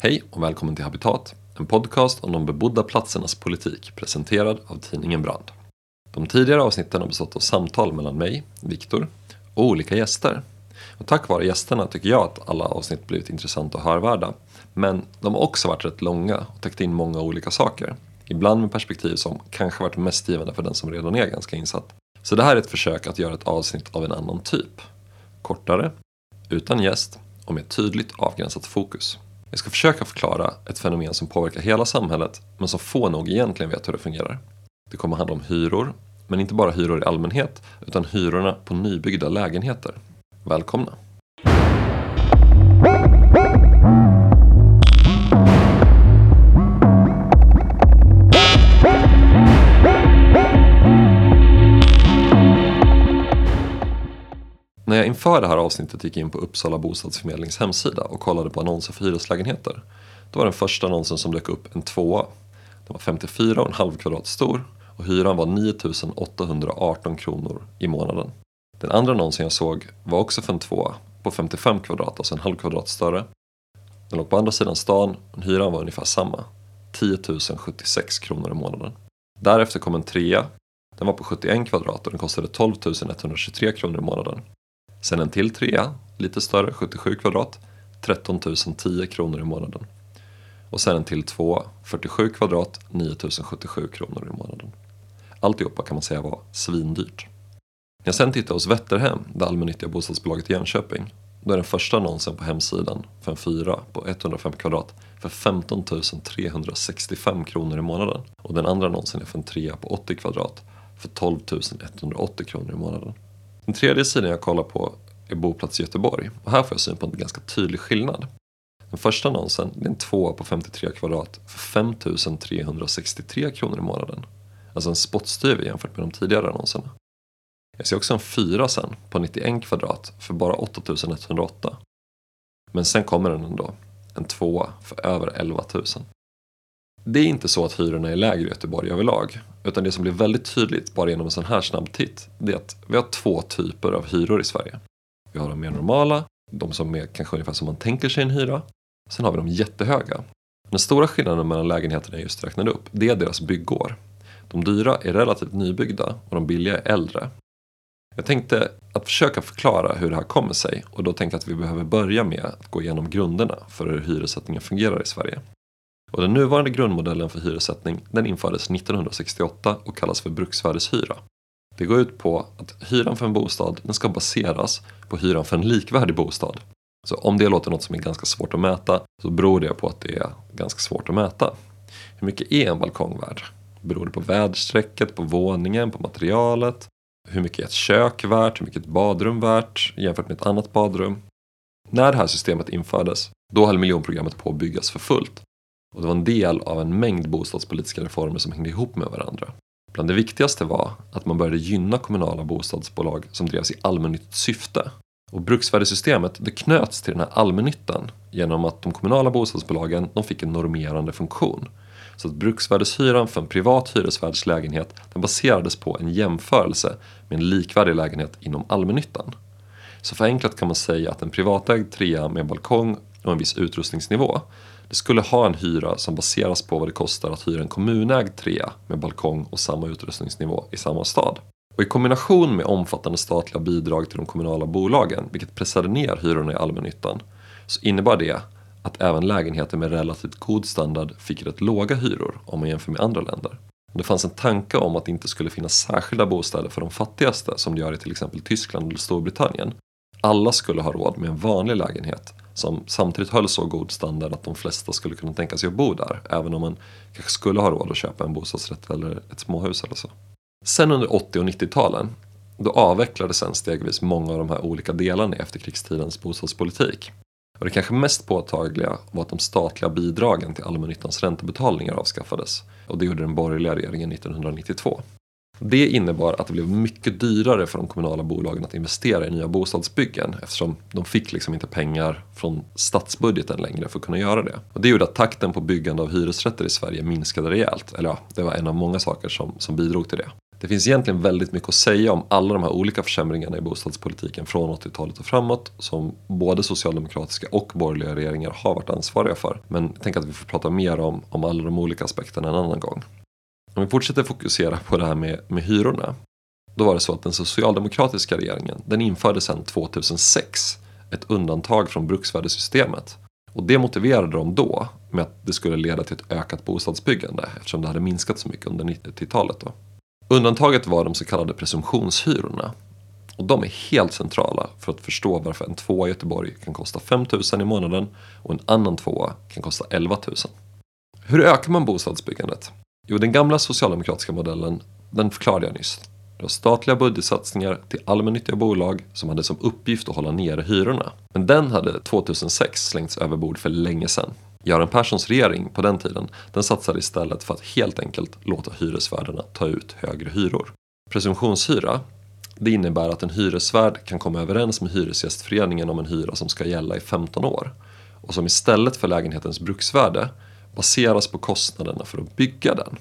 Hej och välkommen till Habitat, en podcast om de bebodda platsernas politik presenterad av tidningen Brand. De tidigare avsnitten har bestått av samtal mellan mig, Viktor, och olika gäster. Och tack vare gästerna tycker jag att alla avsnitt blivit intressanta och hörvärda. Men de har också varit rätt långa och täckt in många olika saker. Ibland med perspektiv som kanske varit mest givande för den som redan är ganska insatt. Så det här är ett försök att göra ett avsnitt av en annan typ. Kortare, utan gäst och med tydligt avgränsat fokus. Jag ska försöka förklara ett fenomen som påverkar hela samhället men som få nog egentligen vet hur det fungerar. Det kommer handla om hyror, men inte bara hyror i allmänhet utan hyrorna på nybyggda lägenheter. Välkomna! När jag inför det här avsnittet gick in på Uppsala bostadsförmedlings hemsida och kollade på annonser för hyreslägenheter. Då var den första annonsen som dök upp en tvåa. Den var 54,5 kvadrat stor och hyran var 9 818 kronor i månaden. Den andra annonsen jag såg var också för en tvåa på 55 kvadrat, alltså en halv kvadrat större. Den låg på andra sidan stan och hyran var ungefär samma. 10 076 kronor i månaden. Därefter kom en trea. Den var på 71 kvadrat och den kostade 12 123 kronor i månaden. Sen en till trea, lite större, 77 kvadrat, 13 010 kronor i månaden. Och sen en till tvåa, 47 kvadrat, 9 077 kronor i månaden. Alltihopa kan man säga var svindyrt. När jag sen tittar hos Vätterhem, det allmännyttiga bostadsbolaget i Jönköping, då är den första annonsen på hemsidan för en fyra på 105 kvadrat för 15 365 kronor i månaden. Och den andra annonsen är för en trea på 80 kvadrat för 12 180 kronor i månaden. Den tredje sidan jag kollar på är Boplats Göteborg och här får jag syn på en ganska tydlig skillnad. Den första annonsen är en tvåa på 53 kvadrat för 5 363 kronor i månaden. Alltså en spottstyver jämfört med de tidigare annonserna. Jag ser också en fyra sen på 91 kvadrat för bara 8 108. Men sen kommer den ändå. En tvåa för över 11 000. Det är inte så att hyrorna är lägre i Göteborg överlag. Utan det som blir väldigt tydligt bara genom en sån här snabb titt. Det är att vi har två typer av hyror i Sverige. Vi har de mer normala, de som är kanske ungefär som man tänker sig en hyra. Sen har vi de jättehöga. Den stora skillnaden mellan lägenheterna jag just räknade upp, det är deras byggår. De dyra är relativt nybyggda och de billiga är äldre. Jag tänkte att försöka förklara hur det här kommer sig och då tänkte jag att vi behöver börja med att gå igenom grunderna för hur hyressättningen fungerar i Sverige. Och den nuvarande grundmodellen för hyressättning den infördes 1968 och kallas för bruksvärdeshyra. Det går ut på att hyran för en bostad den ska baseras på hyran för en likvärdig bostad. Så om det låter något som är ganska svårt att mäta så beror det på att det är ganska svårt att mäta. Hur mycket är en balkong värd? Beror det på väderstrecket, på våningen, på materialet? Hur mycket är ett kök värt? Hur mycket är ett badrum värt jämfört med ett annat badrum? När det här systemet infördes, då höll miljonprogrammet på att byggas för fullt. Och det var en del av en mängd bostadspolitiska reformer som hängde ihop med varandra. Bland det viktigaste var att man började gynna kommunala bostadsbolag som drevs i allmännyttigt syfte. Och bruksvärdessystemet det knöts till den här allmännyttan genom att de kommunala bostadsbolagen de fick en normerande funktion. Så att bruksvärdeshyran för en privat hyresvärdslägenhet den baserades på en jämförelse med en likvärdig lägenhet inom allmännyttan. Så förenklat kan man säga att en privatägd trea med balkong och en viss utrustningsnivå det skulle ha en hyra som baseras på vad det kostar att hyra en kommunägd trea med balkong och samma utrustningsnivå i samma stad. Och i kombination med omfattande statliga bidrag till de kommunala bolagen, vilket pressade ner hyrorna i allmännyttan, så innebar det att även lägenheter med relativt god standard fick rätt låga hyror om man jämför med andra länder. Det fanns en tanke om att det inte skulle finnas särskilda bostäder för de fattigaste som det gör i till exempel Tyskland eller Storbritannien. Alla skulle ha råd med en vanlig lägenhet som samtidigt höll så god standard att de flesta skulle kunna tänka sig att bo där. Även om man kanske skulle ha råd att köpa en bostadsrätt eller ett småhus eller så. Sen under 80 och 90-talen då avvecklades sen stegvis många av de här olika delarna i efterkrigstidens bostadspolitik. Och det kanske mest påtagliga var att de statliga bidragen till allmännyttans räntebetalningar avskaffades. Och det gjorde den borgerliga regeringen 1992. Det innebar att det blev mycket dyrare för de kommunala bolagen att investera i nya bostadsbyggen eftersom de fick liksom inte pengar från statsbudgeten längre för att kunna göra det. Och det gjorde att takten på byggande av hyresrätter i Sverige minskade rejält. Eller ja, det var en av många saker som, som bidrog till det. Det finns egentligen väldigt mycket att säga om alla de här olika försämringarna i bostadspolitiken från 80-talet och framåt som både socialdemokratiska och borgerliga regeringar har varit ansvariga för. Men jag tänker att vi får prata mer om, om alla de olika aspekterna en annan gång. Om vi fortsätter fokusera på det här med, med hyrorna. Då var det så att den socialdemokratiska regeringen den införde sedan 2006 ett undantag från bruksvärdessystemet. Och det motiverade de då med att det skulle leda till ett ökat bostadsbyggande eftersom det hade minskat så mycket under 90-talet. Undantaget var de så kallade presumtionshyrorna. Och de är helt centrala för att förstå varför en tvåa i Göteborg kan kosta 5 000 i månaden och en annan tvåa kan kosta 11 000. Hur ökar man bostadsbyggandet? Jo, den gamla socialdemokratiska modellen, den förklarade jag nyss. Det var statliga budgetsatsningar till allmännyttiga bolag som hade som uppgift att hålla nere hyrorna. Men den hade 2006 slängts över bord för länge sedan. Göran Perssons regering på den tiden, den satsade istället för att helt enkelt låta hyresvärdarna ta ut högre hyror. Presumtionshyra, det innebär att en hyresvärd kan komma överens med Hyresgästföreningen om en hyra som ska gälla i 15 år och som istället för lägenhetens bruksvärde baseras på kostnaderna för att bygga den.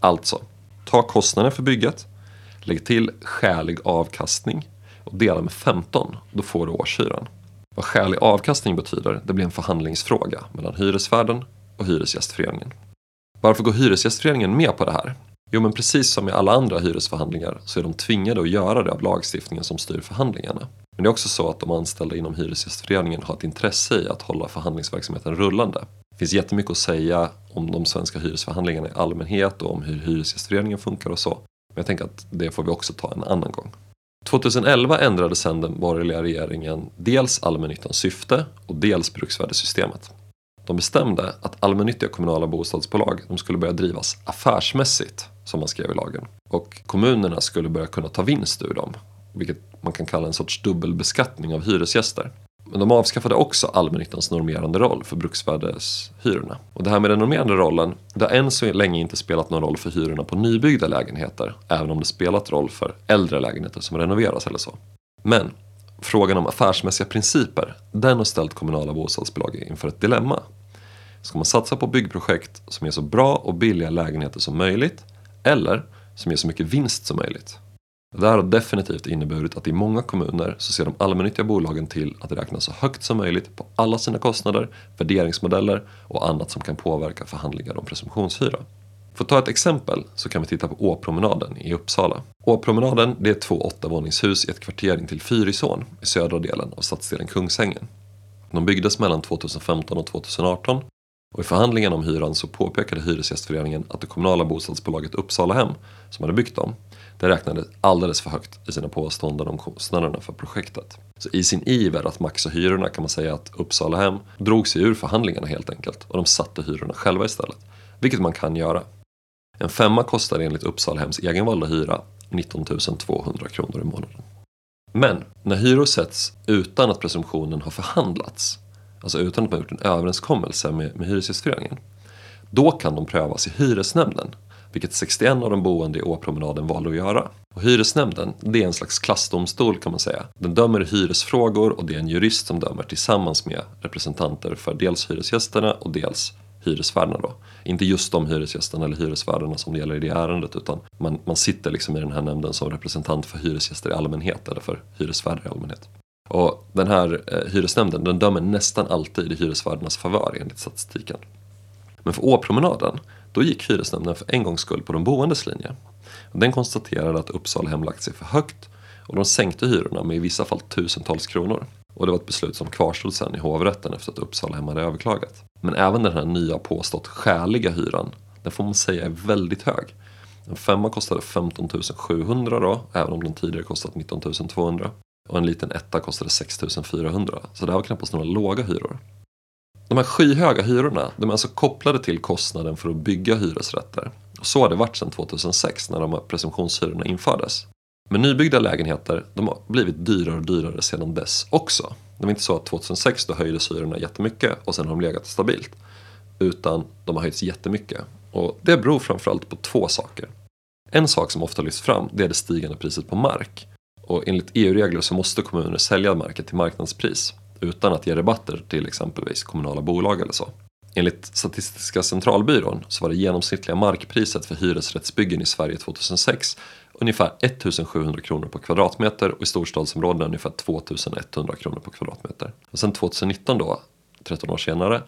Alltså, ta kostnaden för bygget, lägg till skälig avkastning och dela med 15, då får du årshyran. Vad skälig avkastning betyder, det blir en förhandlingsfråga mellan hyresvärden och Hyresgästföreningen. Varför går Hyresgästföreningen med på det här? Jo, men precis som i alla andra hyresförhandlingar så är de tvingade att göra det av lagstiftningen som styr förhandlingarna. Men det är också så att de anställda inom Hyresgästföreningen har ett intresse i att hålla förhandlingsverksamheten rullande. Det finns jättemycket att säga om de svenska hyresförhandlingarna i allmänhet och om hur Hyresgästföreningen funkar och så. Men jag tänker att det får vi också ta en annan gång. 2011 ändrade sedan den borgerliga regeringen dels allmännyttans syfte och dels bruksvärdessystemet. De bestämde att allmännyttiga kommunala bostadsbolag de skulle börja drivas affärsmässigt, som man skrev i lagen. Och kommunerna skulle börja kunna ta vinst ur dem, vilket man kan kalla en sorts dubbelbeskattning av hyresgäster. Men de avskaffade också allmännyttans normerande roll för bruksvärdeshyrorna. Och det här med den normerande rollen, det har än så länge inte spelat någon roll för hyrorna på nybyggda lägenheter, även om det spelat roll för äldre lägenheter som renoveras eller så. Men frågan om affärsmässiga principer, den har ställt kommunala bostadsbolag inför ett dilemma. Ska man satsa på byggprojekt som ger så bra och billiga lägenheter som möjligt, eller som ger så mycket vinst som möjligt? Det här har definitivt inneburit att i många kommuner så ser de allmännyttiga bolagen till att räkna så högt som möjligt på alla sina kostnader, värderingsmodeller och annat som kan påverka förhandlingar om presumtionshyra. För att ta ett exempel så kan vi titta på Åpromenaden i Uppsala. Åpromenaden det är två åttavåningshus i ett kvarter intill Fyrisån i södra delen av stadsdelen Kungsängen. De byggdes mellan 2015 och 2018 och i förhandlingen om hyran så påpekade Hyresgästföreningen att det kommunala bostadsbolaget Uppsalahem som hade byggt dem det räknade alldeles för högt i sina påståenden om kostnaderna för projektet. Så i sin iver att maxa hyrorna kan man säga att Uppsalahem drog sig ur förhandlingarna helt enkelt och de satte hyrorna själva istället. Vilket man kan göra. En femma kostar enligt Uppsalahems egenvalda hyra 19 200 kronor i månaden. Men när hyror sätts utan att presumtionen har förhandlats, alltså utan att man gjort en överenskommelse med, med Hyresgästföreningen, då kan de prövas i hyresnämnden vilket 61 av de boende i Åpromenaden valde att göra. Och hyresnämnden, det är en slags klassdomstol kan man säga. Den dömer i hyresfrågor och det är en jurist som dömer tillsammans med representanter för dels hyresgästerna och dels hyresvärdarna då. Inte just de hyresgästerna eller hyresvärdarna som det gäller i det ärendet utan man, man sitter liksom i den här nämnden som representant för hyresgäster i allmänhet eller för hyresvärdar i allmänhet. Och den här eh, hyresnämnden den dömer nästan alltid i hyresvärdarnas favör enligt statistiken. Men för Åpromenaden då gick hyresnämnden för en gångs skull på de boendes linje. Den konstaterade att Uppsala hem lagt sig för högt och de sänkte hyrorna med i vissa fall tusentals kronor. Och det var ett beslut som kvarstod sen i hovrätten efter att Uppsala hem hade överklagat. Men även den här nya påstått skäliga hyran, den får man säga är väldigt hög. En femma kostade 15 700 då, även om den tidigare kostat 19 200. Och en liten etta kostade 6 400, så det här var knappast några låga hyror. De här skyhöga hyrorna de är alltså kopplade till kostnaden för att bygga hyresrätter. Och så har det varit sedan 2006 när de här presumtionshyrorna infördes. Men nybyggda lägenheter de har blivit dyrare och dyrare sedan dess också. Det var inte så att 2006 då höjdes hyrorna jättemycket och sen har de legat stabilt. Utan de har höjts jättemycket. Och det beror framförallt på två saker. En sak som ofta lyfts fram det är det stigande priset på mark. Och enligt EU-regler så måste kommuner sälja marken till marknadspris utan att ge rabatter till exempelvis kommunala bolag eller så. Enligt Statistiska centralbyrån så var det genomsnittliga markpriset för hyresrättsbyggen i Sverige 2006 ungefär 1700 kronor per kvadratmeter och i storstadsområdena ungefär 2100 kronor per kvadratmeter. Och sen 2019 då, 13 år senare,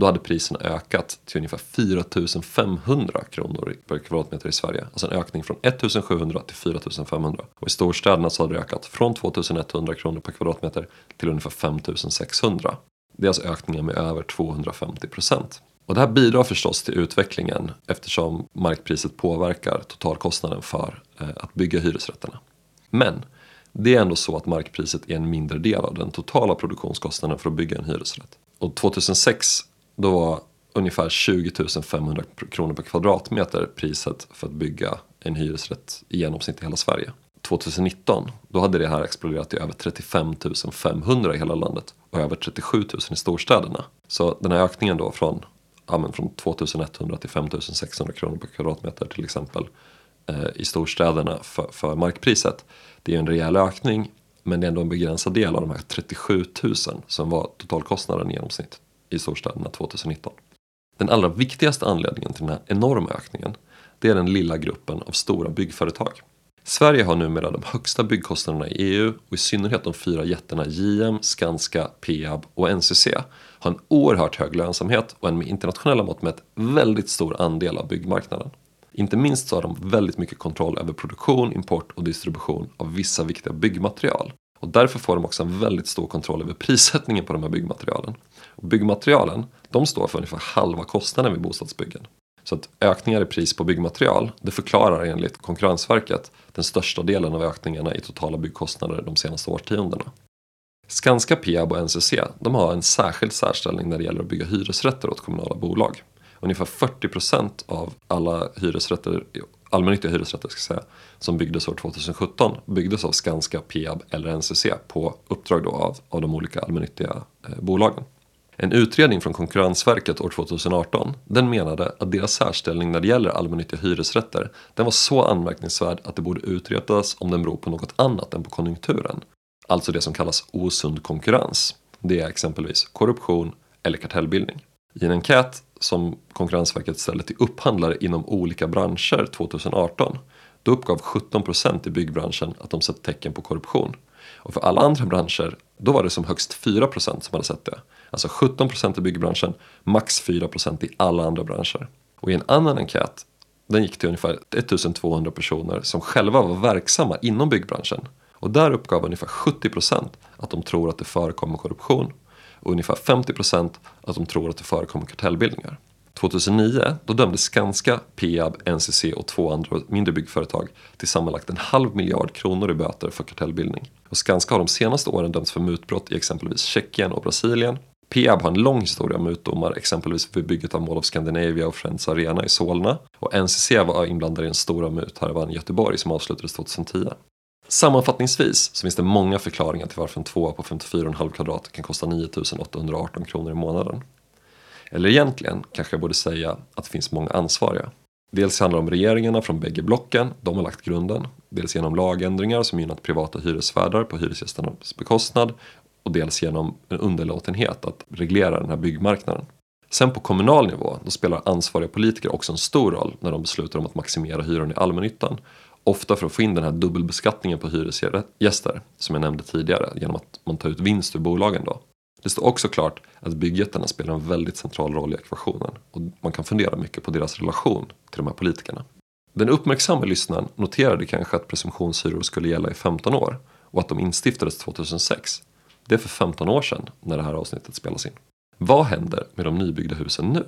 då hade priserna ökat till ungefär 4500 kronor per kvadratmeter i Sverige. Alltså en ökning från 1700 till 4500. Och i storstäderna så hade det ökat från 2100 kronor per kvadratmeter till ungefär 5600. Det är alltså ökningar med över 250 procent. Och det här bidrar förstås till utvecklingen eftersom markpriset påverkar totalkostnaden för eh, att bygga hyresrätterna. Men det är ändå så att markpriset är en mindre del av den totala produktionskostnaden för att bygga en hyresrätt. Och 2006 då var ungefär 20 500 kronor per kvadratmeter priset för att bygga en hyresrätt i genomsnitt i hela Sverige. 2019 då hade det här exploderat till över 35 500 i hela landet och över 37 000 i storstäderna. Så den här ökningen då från, ja, från 2100 till 5600 kronor per kvadratmeter till exempel eh, i storstäderna för, för markpriset. Det är en rejäl ökning men det är ändå en begränsad del av de här 37 000 som var totalkostnaden i genomsnitt i storstäderna 2019. Den allra viktigaste anledningen till den här enorma ökningen det är den lilla gruppen av stora byggföretag. Sverige har numera de högsta byggkostnaderna i EU och i synnerhet de fyra jättarna JM, Skanska, Peab och NCC har en oerhört hög lönsamhet och en med internationella mått mätt väldigt stor andel av byggmarknaden. Inte minst så har de väldigt mycket kontroll över produktion, import och distribution av vissa viktiga byggmaterial. Och därför får de också en väldigt stor kontroll över prissättningen på de här byggmaterialen. Och byggmaterialen de står för ungefär halva kostnaden vid bostadsbyggen. Så att ökningar i pris på byggmaterial det förklarar enligt Konkurrensverket den största delen av ökningarna i totala byggkostnader de senaste årtiondena. Skanska, Peab och NCC de har en särskild särställning när det gäller att bygga hyresrätter åt kommunala bolag. Ungefär 40% av alla hyresrätter, allmännyttiga hyresrätter ska säga, som byggdes år 2017 byggdes av Skanska, Peab eller NCC på uppdrag då av, av de olika allmännyttiga eh, bolagen. En utredning från Konkurrensverket år 2018 den menade att deras särställning när det gäller allmännyttiga hyresrätter den var så anmärkningsvärd att det borde utredas om den beror på något annat än på konjunkturen. Alltså det som kallas osund konkurrens. Det är exempelvis korruption eller kartellbildning. I en enkät som Konkurrensverket ställde till upphandlare inom olika branscher 2018 då uppgav 17% i byggbranschen att de sett tecken på korruption. Och för alla andra branscher då var det som högst 4% som hade sett det. Alltså 17% i byggbranschen, max 4% i alla andra branscher. Och i en annan enkät, den gick till ungefär 1200 personer som själva var verksamma inom byggbranschen. Och där uppgav ungefär 70% att de tror att det förekommer korruption och ungefär 50% att de tror att det förekommer kartellbildningar. 2009 då dömdes Skanska, Peab, NCC och två andra mindre byggföretag till sammanlagt en halv miljard kronor i böter för kartellbildning. Och Skanska har de senaste åren dömts för mutbrott i exempelvis Tjeckien och Brasilien. Peab har en lång historia av mutdomar, exempelvis vid bygget av Mall of Scandinavia och Friends Arena i Solna. Och NCC var inblandad i en stora muthärvan i Göteborg som avslutades 2010. Sammanfattningsvis så finns det många förklaringar till varför en tvåa på 54,5 kvadrat kan kosta 9 818 kronor i månaden. Eller egentligen kanske jag borde säga att det finns många ansvariga. Dels handlar det om regeringarna från bägge blocken, de har lagt grunden. Dels genom lagändringar som gynnat privata hyresvärdar på hyresgästernas bekostnad och dels genom en underlåtenhet att reglera den här byggmarknaden. Sen på kommunal nivå, då spelar ansvariga politiker också en stor roll när de beslutar om att maximera hyran i allmännyttan. Ofta för att få in den här dubbelbeskattningen på hyresgäster som jag nämnde tidigare genom att man tar ut vinst ur bolagen då. Det står också klart att byggjättarna spelar en väldigt central roll i ekvationen och man kan fundera mycket på deras relation till de här politikerna. Den uppmärksamma lyssnaren noterade kanske att presumtionshyror skulle gälla i 15 år och att de instiftades 2006. Det är för 15 år sedan när det här avsnittet spelas in. Vad händer med de nybyggda husen nu?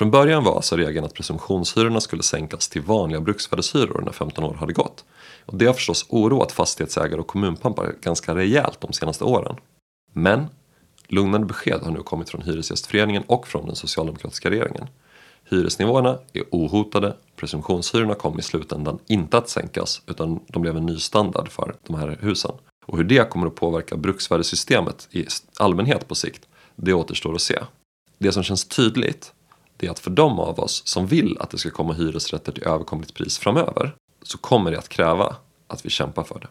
Från början var alltså regeln att presumtionshyrorna skulle sänkas till vanliga bruksvärdeshyror när 15 år hade gått. Och det har förstås oroat fastighetsägare och kommunpampar ganska rejält de senaste åren. Men Lugnande besked har nu kommit från Hyresgästföreningen och från den socialdemokratiska regeringen. Hyresnivåerna är ohotade, presumtionshyrorna kom i slutändan inte att sänkas utan de blev en ny standard för de här husen. Och hur det kommer att påverka bruksvärdessystemet i allmänhet på sikt, det återstår att se. Det som känns tydligt, det är att för de av oss som vill att det ska komma hyresrätter till överkomligt pris framöver, så kommer det att kräva att vi kämpar för det.